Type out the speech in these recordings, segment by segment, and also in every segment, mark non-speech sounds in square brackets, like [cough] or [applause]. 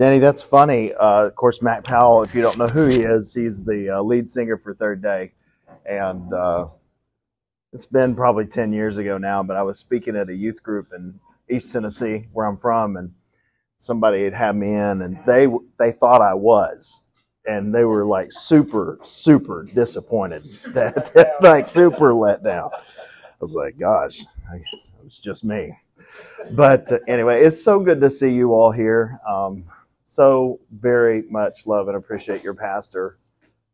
Danny, that's funny. Uh, of course, Matt Powell, if you don't know who he is, he's the uh, lead singer for Third Day. And uh, it's been probably 10 years ago now, but I was speaking at a youth group in East Tennessee, where I'm from, and somebody had had me in, and they they thought I was, and they were like super super disappointed [laughs] that like super let down. I was like, gosh, I guess it was just me. But uh, anyway, it's so good to see you all here. Um, so very much love and appreciate your pastor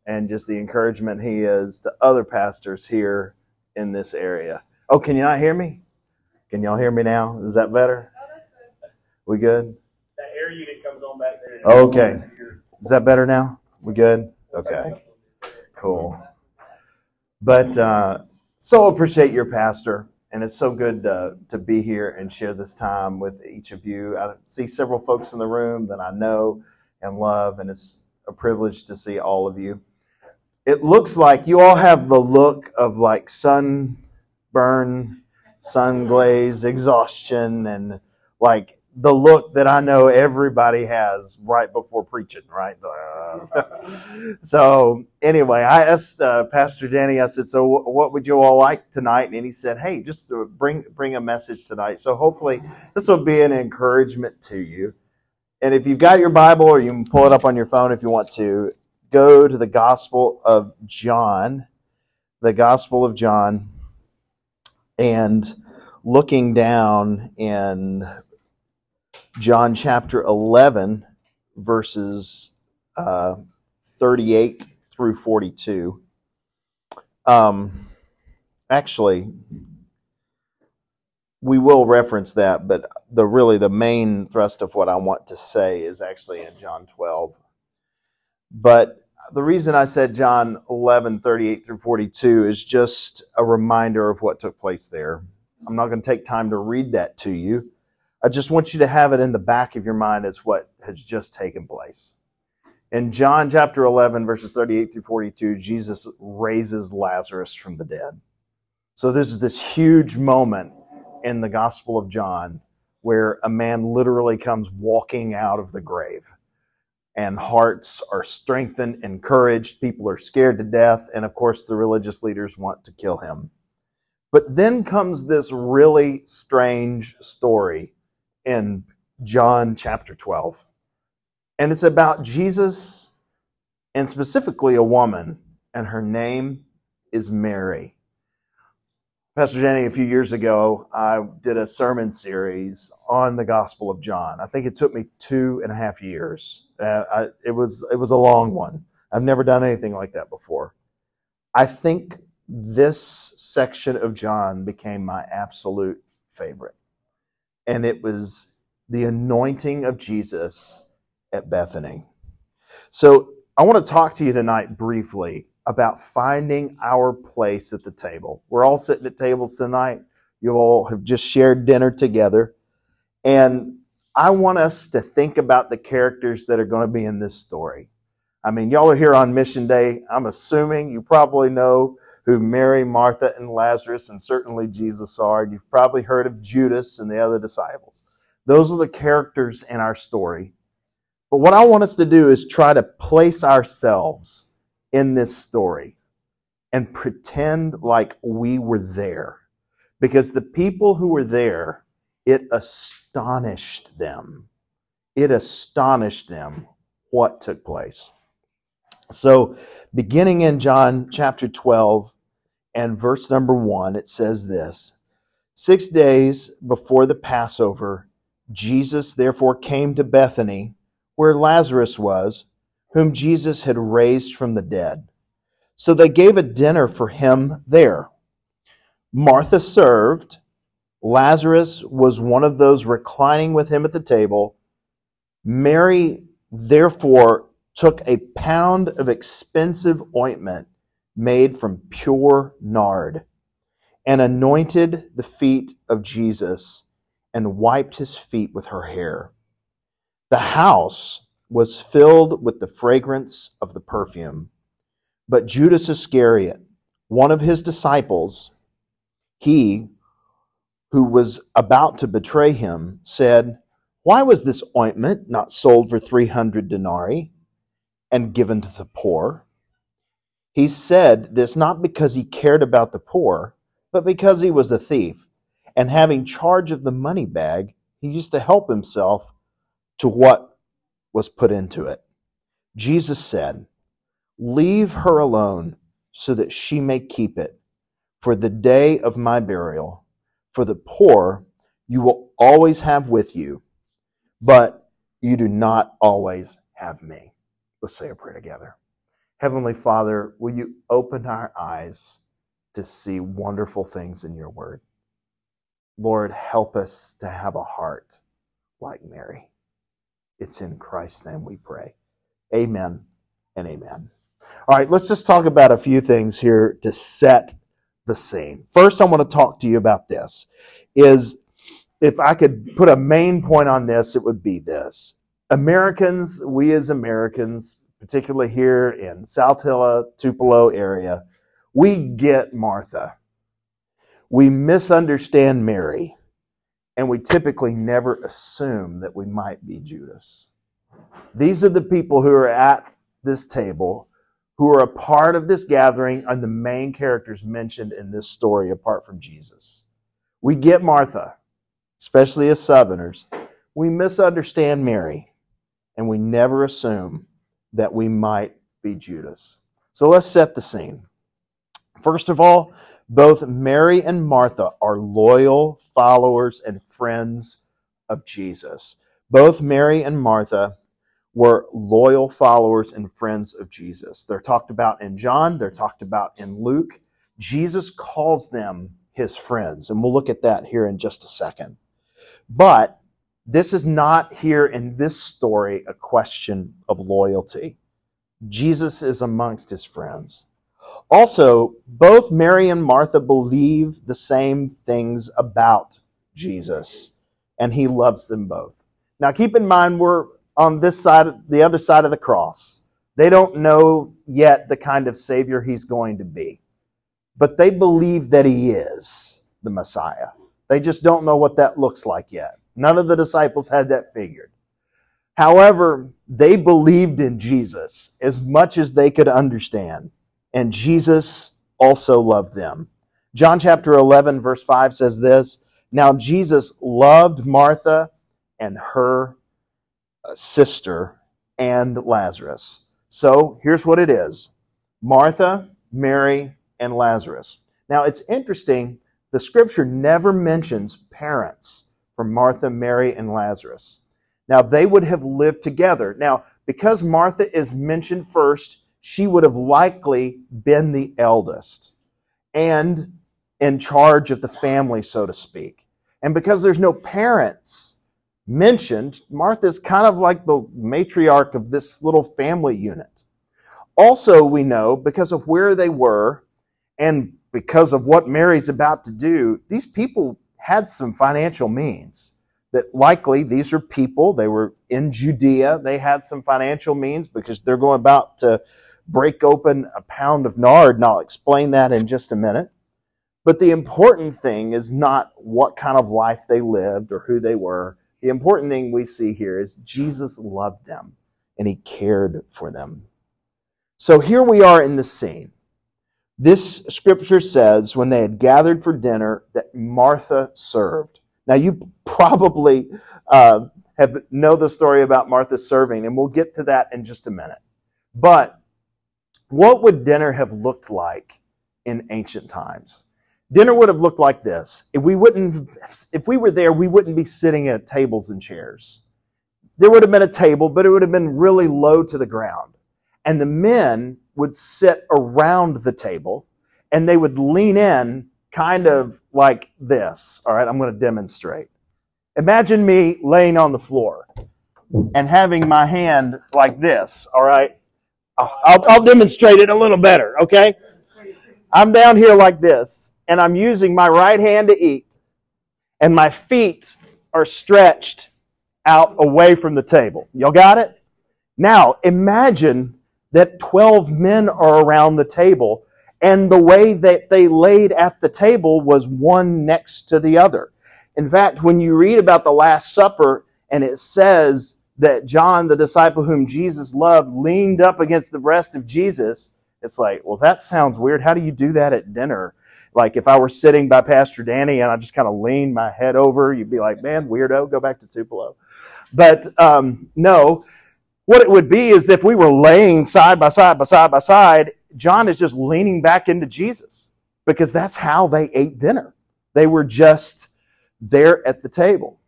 and just the encouragement he is to other pastors here in this area. Oh, can you not hear me? Can y'all hear me now? Is that better? We good? That air unit comes on back there. Okay. Is that better now? We good? Okay. Cool. But uh, so appreciate your pastor, and it's so good uh, to be here and share this time with each of you. I see several folks in the room that I know and love, and it's a privilege to see all of you. It looks like you all have the look of like sunburn, sun glaze, exhaustion, and like the look that I know everybody has right before preaching, right? [laughs] so anyway, I asked uh, Pastor Danny. I said, "So what would you all like tonight?" And he said, "Hey, just to bring bring a message tonight. So hopefully this will be an encouragement to you. And if you've got your Bible, or you can pull it up on your phone if you want to, go to the Gospel of John, the Gospel of John, and looking down in John chapter 11, verses uh, 38 through 42. Um, actually, we will reference that, but the really the main thrust of what I want to say is actually in John 12. But the reason I said John 11, 38 through 42 is just a reminder of what took place there. I'm not going to take time to read that to you I just want you to have it in the back of your mind as what has just taken place. In John chapter 11, verses 38 through 42, Jesus raises Lazarus from the dead. So, this is this huge moment in the Gospel of John where a man literally comes walking out of the grave. And hearts are strengthened, encouraged. People are scared to death. And of course, the religious leaders want to kill him. But then comes this really strange story in John chapter 12. And it's about Jesus and specifically a woman, and her name is Mary. Pastor Jenny, a few years ago, I did a sermon series on the Gospel of John. I think it took me two and a half years. Uh, I, it was it was a long one. I've never done anything like that before. I think this section of John became my absolute favorite and it was the anointing of Jesus at Bethany. So I want to talk to you tonight briefly about finding our place at the table. We're all sitting at tables tonight. You all have just shared dinner together. And I want us to think about the characters that are going to be in this story. I mean, y'all are here on Mission Day. I'm assuming you probably know who Mary, Martha, and Lazarus, and certainly Jesus are. And You've probably heard of Judas and the other disciples. Those are the characters in our story. But what I want us to do is try to place ourselves in this story and pretend like we were there. Because the people who were there, it astonished them. It astonished them what took place. So, beginning in John chapter 12, and verse number one, it says this Six days before the Passover, Jesus therefore came to Bethany, where Lazarus was, whom Jesus had raised from the dead. So they gave a dinner for him there. Martha served. Lazarus was one of those reclining with him at the table. Mary therefore took a pound of expensive ointment made from pure nard, and anointed the feet of Jesus and wiped his feet with her hair. The house was filled with the fragrance of the perfume. But Judas Iscariot, one of his disciples, he who was about to betray him, said, Why was this ointment not sold for 300 denarii and given to the poor? He said this not because he cared about the poor, but because he was a thief. And having charge of the money bag, he used to help himself to what was put into it. Jesus said, Leave her alone so that she may keep it for the day of my burial. For the poor you will always have with you but you do not always have me. Let's say a prayer together. Heavenly Father, will you open our eyes to see wonderful things in your word? Lord, help us to have a heart like Mary. It's in Christ's name we pray. Amen and amen. All right, let's just talk about a few things here to set the scene. First, I want to talk to you about this is if I could put a main point on this, it would be this. Americans, we as Americans, particularly here in Saltillo, Tupelo area, we get Martha. We misunderstand Mary, and we typically never assume that we might be Judas. These are the people who are at this table, who are a part of this gathering, and the main characters mentioned in this story apart from Jesus. We get Martha especially as Southerners, we misunderstand Mary and we never assume that we might be Judas. So let's set the scene. First of all, both Mary and Martha are loyal followers and friends of Jesus. Both Mary and Martha were loyal followers and friends of Jesus. They're talked about in John, they're talked about in Luke. Jesus calls them his friends, and we'll look at that here in just a second. But this is not here in this story a question of loyalty. Jesus is amongst his friends. Also, both Mary and Martha believe the same things about Jesus, and he loves them both. Now, keep in mind, we're on this side, the other side of the cross. They don't know yet the kind of Savior he's going to be, but they believe that he is the Messiah. They just don't know what that looks like yet. None of the disciples had that figured. However, they believed in Jesus as much as they could understand, and Jesus also loved them. John chapter 11, verse 5 says this Now Jesus loved Martha and her uh, sister and Lazarus. So here's what it is Martha, Mary, and Lazarus. Now it's interesting the scripture never mentions parents for Martha, Mary, and Lazarus. Now, they would have lived together. Now, because Martha is mentioned first, she would have likely been the eldest and in charge of the family, so to speak. And because there's no parents mentioned, Martha's kind of like the matriarch of this little family unit. Also, we know because of where they were and because of what Mary's about to do, these people had some financial means. That likely these are people, they were in Judea, they had some financial means because they're going about to break open a pound of nard, and I'll explain that in just a minute. But the important thing is not what kind of life they lived or who they were. The important thing we see here is Jesus loved them and he cared for them. So here we are in the scene. This scripture says when they had gathered for dinner that Martha served. Now you probably uh, have know the story about Martha serving, and we'll get to that in just a minute. But what would dinner have looked like in ancient times? Dinner would have looked like this. If we wouldn't, if we were there, we wouldn't be sitting at tables and chairs. There would have been a table, but it would have been really low to the ground. And the men would sit around the table and they would lean in kind of like this. All right, I'm going to demonstrate. Imagine me laying on the floor and having my hand like this. All right, I'll, I'll demonstrate it a little better. Okay, I'm down here like this and I'm using my right hand to eat, and my feet are stretched out away from the table. Y'all got it? Now imagine that 12 men are around the table, and the way that they laid at the table was one next to the other. In fact, when you read about the Last Supper and it says that John, the disciple whom Jesus loved, leaned up against the breast of Jesus, it's like, well, that sounds weird. How do you do that at dinner? Like if I were sitting by Pastor Danny and I just kind of leaned my head over, you'd be like, man, weirdo, go back to Tupelo. But um, no, what it would be is if we were laying side by side by side by side, John is just leaning back into Jesus because that's how they ate dinner. They were just there at the table.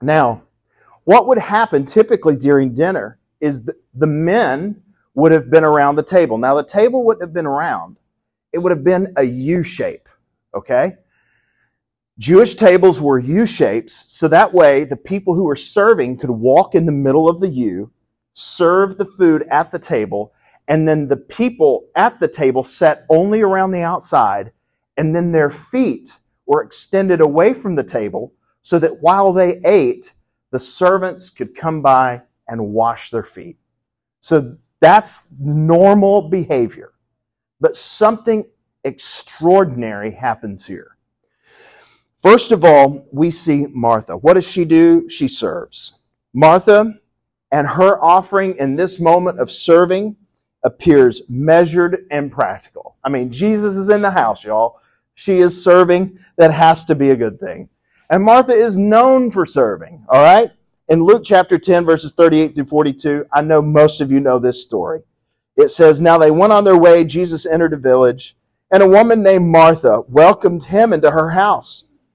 Now, what would happen typically during dinner is the, the men would have been around the table. Now, the table wouldn't have been round, it would have been a U shape, okay? Jewish tables were U shapes, so that way the people who were serving could walk in the middle of the U, serve the food at the table, and then the people at the table sat only around the outside, and then their feet were extended away from the table so that while they ate, the servants could come by and wash their feet. So that's normal behavior. But something extraordinary happens here. First of all, we see Martha. What does she do? She serves. Martha and her offering in this moment of serving appears measured and practical. I mean, Jesus is in the house, y'all. She is serving. That has to be a good thing. And Martha is known for serving, all right? In Luke chapter 10, verses 38 through 42, I know most of you know this story. It says, Now they went on their way. Jesus entered a village, and a woman named Martha welcomed him into her house.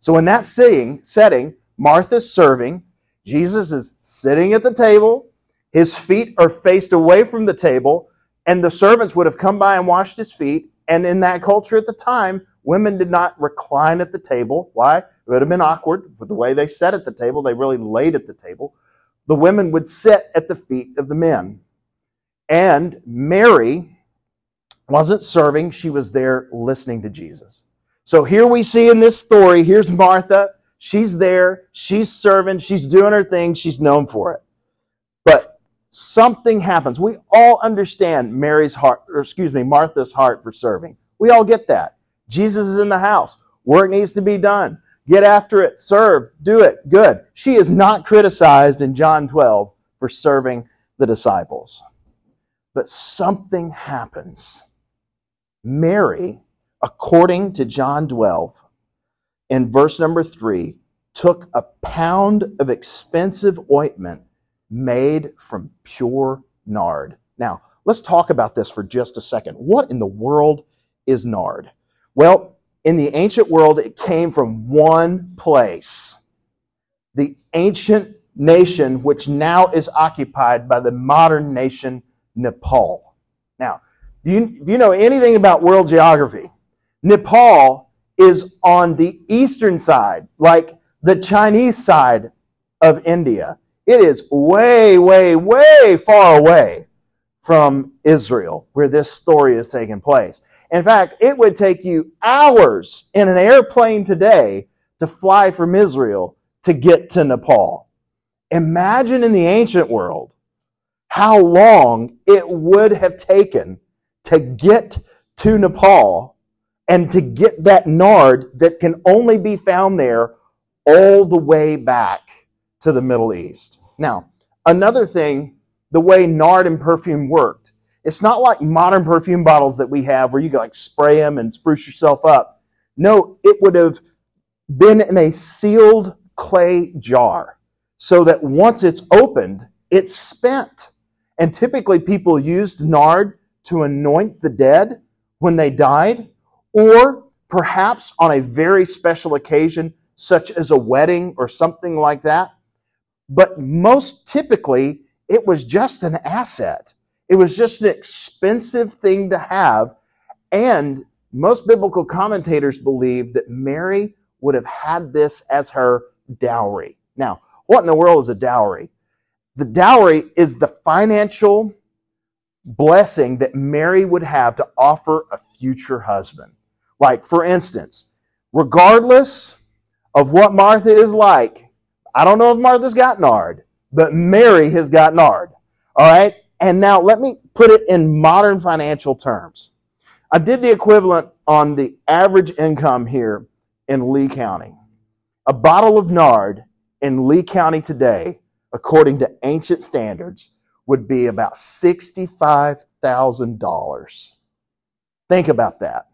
So in that sitting, setting, Martha's serving, Jesus is sitting at the table, his feet are faced away from the table, and the servants would have come by and washed his feet. And in that culture at the time, women did not recline at the table. Why? It would have been awkward with the way they sat at the table. They really laid at the table. The women would sit at the feet of the men. And Mary wasn't serving, she was there listening to Jesus. So here we see in this story, here's Martha. She's there, she's serving, she's doing her thing, she's known for it. But something happens. We all understand Mary's heart, or excuse me, Martha's heart for serving. We all get that. Jesus is in the house. Work needs to be done. Get after it, serve, do it, good. She is not criticized in John 12 for serving the disciples. But something happens. Mary, according to John 12, in verse number 3, took a pound of expensive ointment made from pure nard. Now, let's talk about this for just a second. What in the world is nard? Well, in the ancient world, it came from one place. The ancient nation, which now is occupied by the modern nation Nepal. Now, do you, you know anything about world geography, Nepal is on the eastern side, like the Chinese side of India. It is way, way, way far away from Israel, where this story is taking place. In fact, it would take you hours in an airplane today to fly from Israel to get to Nepal. Imagine in the ancient world how long it would have taken to get to Nepal and to get that nard that can only be found there all the way back to the Middle East. Now, another thing, the way nard and perfume worked it's not like modern perfume bottles that we have where you can like spray them and spruce yourself up. No, it would have been in a sealed clay jar so that once it's opened, it's spent. And typically people used nard to anoint the dead when they died, or perhaps on a very special occasion, such as a wedding or something like that. But most typically, it was just an asset. It was just an expensive thing to have. And most biblical commentators believe that Mary would have had this as her dowry. Now, What in the world is a dowry? The dowry is the financial blessing that Mary would have to offer a future husband. Like, for instance, regardless of what Martha is like, I don't know if Martha's got nard, but Mary has got nard. All right? And now let me put it in modern financial terms. I did the equivalent on the average income here in Lee County. A bottle of nard in Lee County today, according to ancient standards, would be about $65,000. Think about that.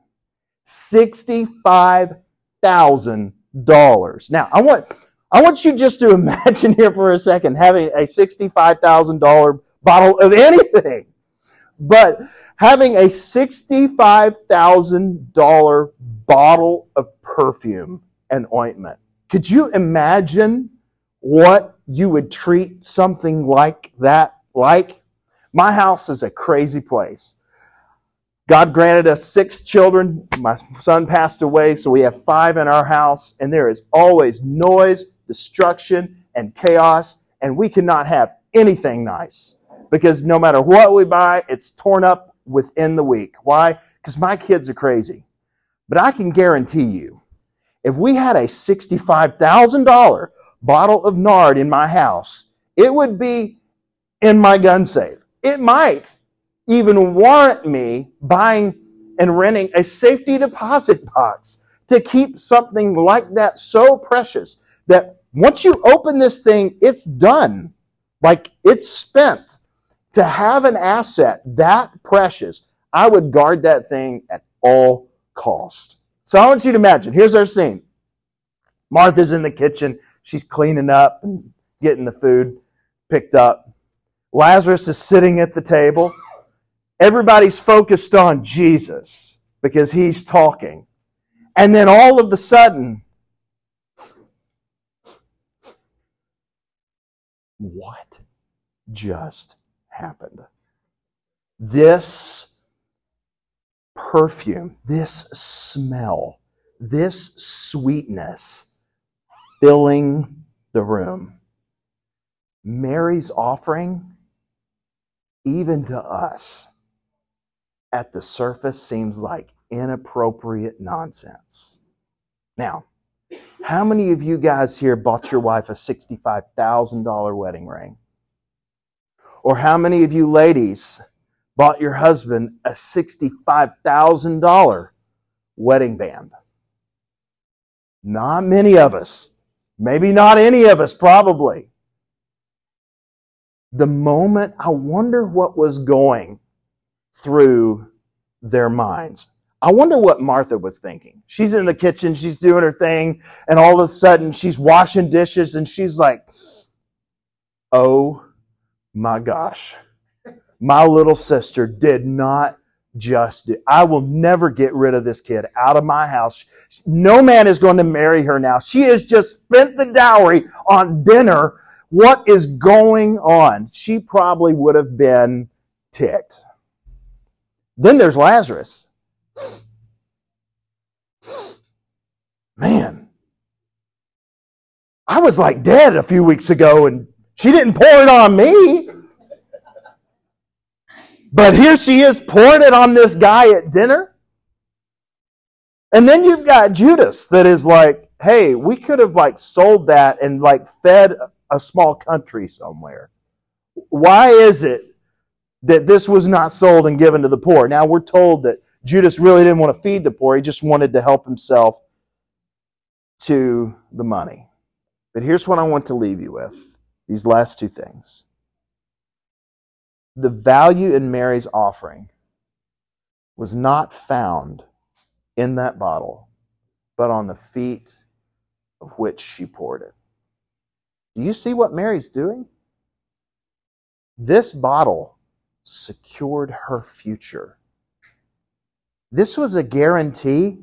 $65,000. Now, I want I want you just to [laughs] imagine here for a second having a $65,000 bottle of anything. But having a $65,000 bottle of perfume and ointment. Could you imagine what you would treat something like that like? My house is a crazy place. God granted us six children. My son passed away, so we have five in our house, and there is always noise, destruction, and chaos, and we cannot have anything nice because no matter what we buy, it's torn up within the week. Why? Because my kids are crazy. But I can guarantee you, if we had a $65,000 bottle of nard in my house, it would be in my gun safe. It might even warrant me buying and renting a safety deposit box to keep something like that so precious that once you open this thing, it's done. Like it's spent. To have an asset that precious, I would guard that thing at all cost. So I want you to imagine, here's our scene. Martha's in the kitchen. She's cleaning up and getting the food picked up. Lazarus is sitting at the table. Everybody's focused on Jesus because he's talking. And then all of a sudden, what just happened? This perfume, this smell, this sweetness filling the room. Mary's offering, even to us, at the surface seems like inappropriate nonsense. Now, how many of you guys here bought your wife a $65,000 wedding ring? Or how many of you ladies bought your husband a $65,000 wedding band? Not many of us. Maybe not any of us, probably. The moment, I wonder what was going through their minds. I wonder what Martha was thinking. She's in the kitchen, she's doing her thing, and all of a sudden she's washing dishes and she's like, oh my gosh, my little sister did not just do. I will never get rid of this kid out of my house. No man is going to marry her now. She has just spent the dowry on dinner. What is going on? She probably would have been ticked. Then there's Lazarus. Man, I was like dead a few weeks ago and she didn't pour it on me. But here she is pouring it on this guy at dinner. And then you've got Judas that is like, hey, we could have like sold that and like fed a small country somewhere. Why is it that this was not sold and given to the poor? Now we're told that Judas really didn't want to feed the poor, he just wanted to help himself to the money. But here's what I want to leave you with these last two things the value in Mary's offering was not found in that bottle, but on the feet of which she poured it. Do you see what Mary's doing? This bottle secured her future. This was a guarantee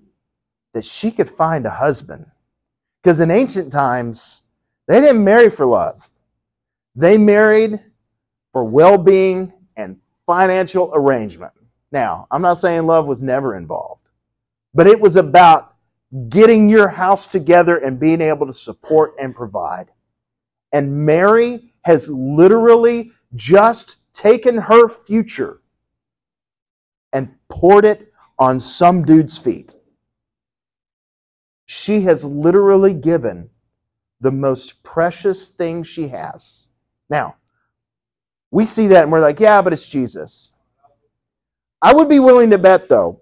that she could find a husband. Because in ancient times, they didn't marry for love. They married for well being and financial arrangement. Now, I'm not saying love was never involved, but it was about getting your house together and being able to support and provide. And Mary has literally just taken her future and poured it on some dude's feet. She has literally given the most precious thing she has. Now, we see that and we're like, yeah, but it's Jesus. I would be willing to bet, though,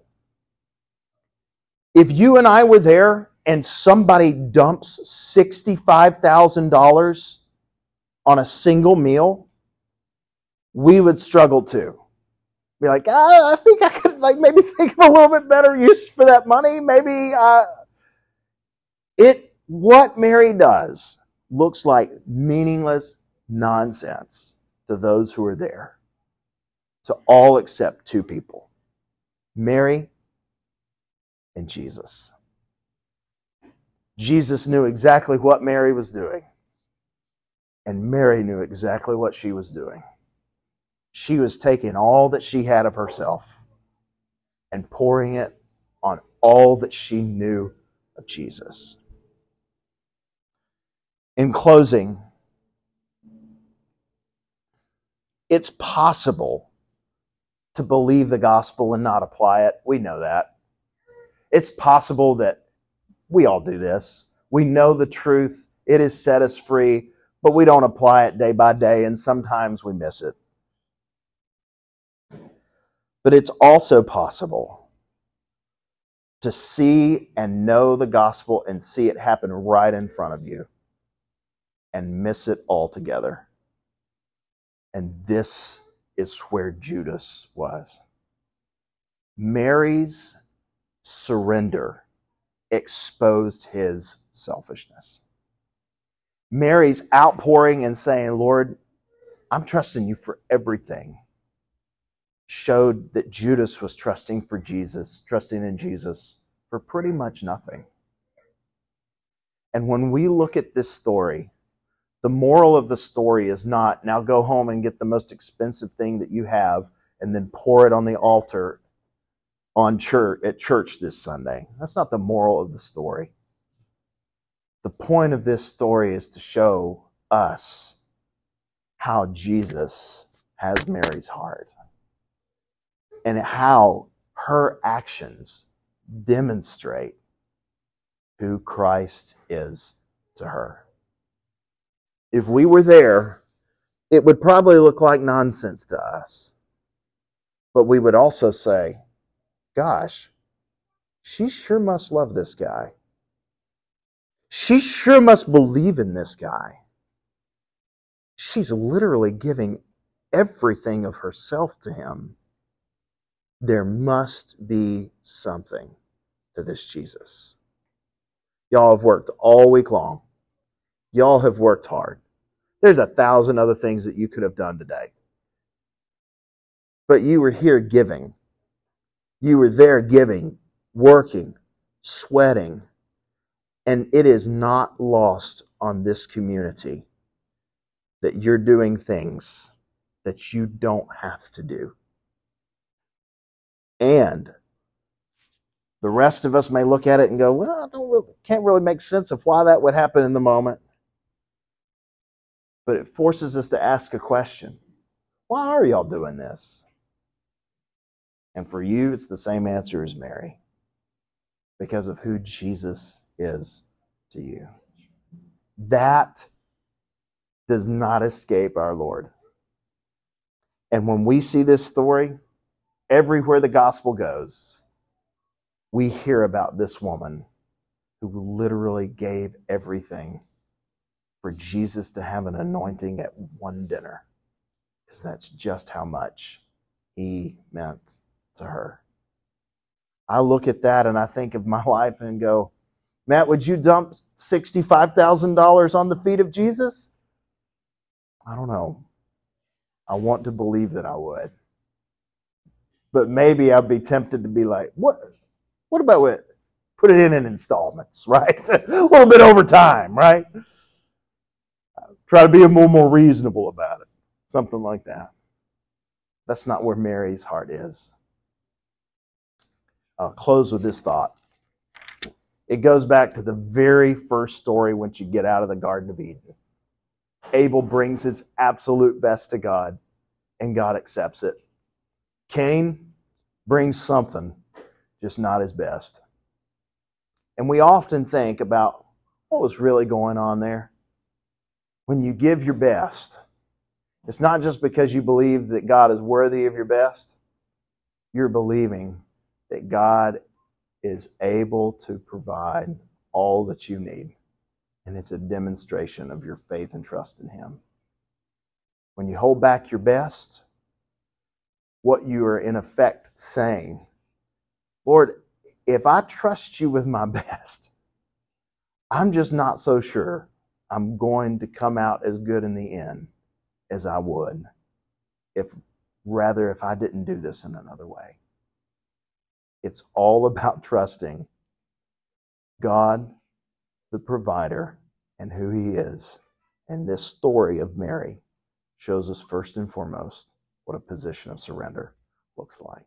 if you and I were there and somebody dumps $65,000 on a single meal, we would struggle to Be like, ah, I think I could like maybe [laughs] think of a little bit better use for that money. Maybe uh, it what Mary does looks like meaningless nonsense to those who are there. To all except two people. Mary and Jesus. Jesus knew exactly what Mary was doing, and Mary knew exactly what she was doing. She was taking all that she had of herself and pouring it on all that she knew of Jesus. In closing, it's possible to believe the gospel and not apply it. We know that. It's possible that we all do this. We know the truth, it has set us free, but we don't apply it day by day, and sometimes we miss it. But it's also possible to see and know the gospel and see it happen right in front of you and miss it altogether. And this is where Judas was. Mary's surrender exposed his selfishness. Mary's outpouring and saying, Lord, I'm trusting you for everything, showed that Judas was trusting for Jesus, trusting in Jesus for pretty much nothing. And when we look at this story, the moral of the story is not now go home and get the most expensive thing that you have and then pour it on the altar on church at church this Sunday. That's not the moral of the story. The point of this story is to show us how Jesus has Mary's heart and how her actions demonstrate who Christ is to her. If we were there, it would probably look like nonsense to us. But we would also say, gosh, she sure must love this guy. She sure must believe in this guy. She's literally giving everything of herself to him. There must be something to this Jesus. Y'all have worked all week long. Y'all have worked hard. There's a thousand other things that you could have done today. But you were here giving. You were there giving, working, sweating, and it is not lost on this community that you're doing things that you don't have to do. And the rest of us may look at it and go, well, I don't really, can't really make sense of why that would happen in the moment. But it forces us to ask a question Why are y'all doing this? And for you, it's the same answer as Mary because of who Jesus is to you. That does not escape our Lord. And when we see this story, everywhere the gospel goes, we hear about this woman who literally gave everything for Jesus to have an anointing at one dinner, because that's just how much he meant to her. I look at that and I think of my [laughs] life and go, Matt, would you dump $65,000 on the feet of Jesus? I don't know. I want to believe that I would. But maybe I'd be tempted to be like, what, what about it? Put it in in installments, [laughs] right? a little bit over time, right? Try to be a little more reasonable about it. Something like that. That's not where Mary's heart is. I'll close with this thought. It goes back to the very first story once you get out of the Garden of Eden. Abel brings his absolute best to God, and God accepts it. Cain brings something, just not his best. And we often think about what was really going on there. When you give your best, it's not just because you believe that God is worthy of your best, you're believing that God is able to provide all that you need. And it's a demonstration of your faith and trust in Him. When you hold back your best, what you are in effect saying, Lord, if I trust you with my [laughs] best, I'm just not so sure I'm going to come out as good in the end as I would if rather if I didn't do this in another way. It's all [laughs] about trusting God, the provider, and who He is. And this story of Mary shows us first and foremost what a position of surrender looks like.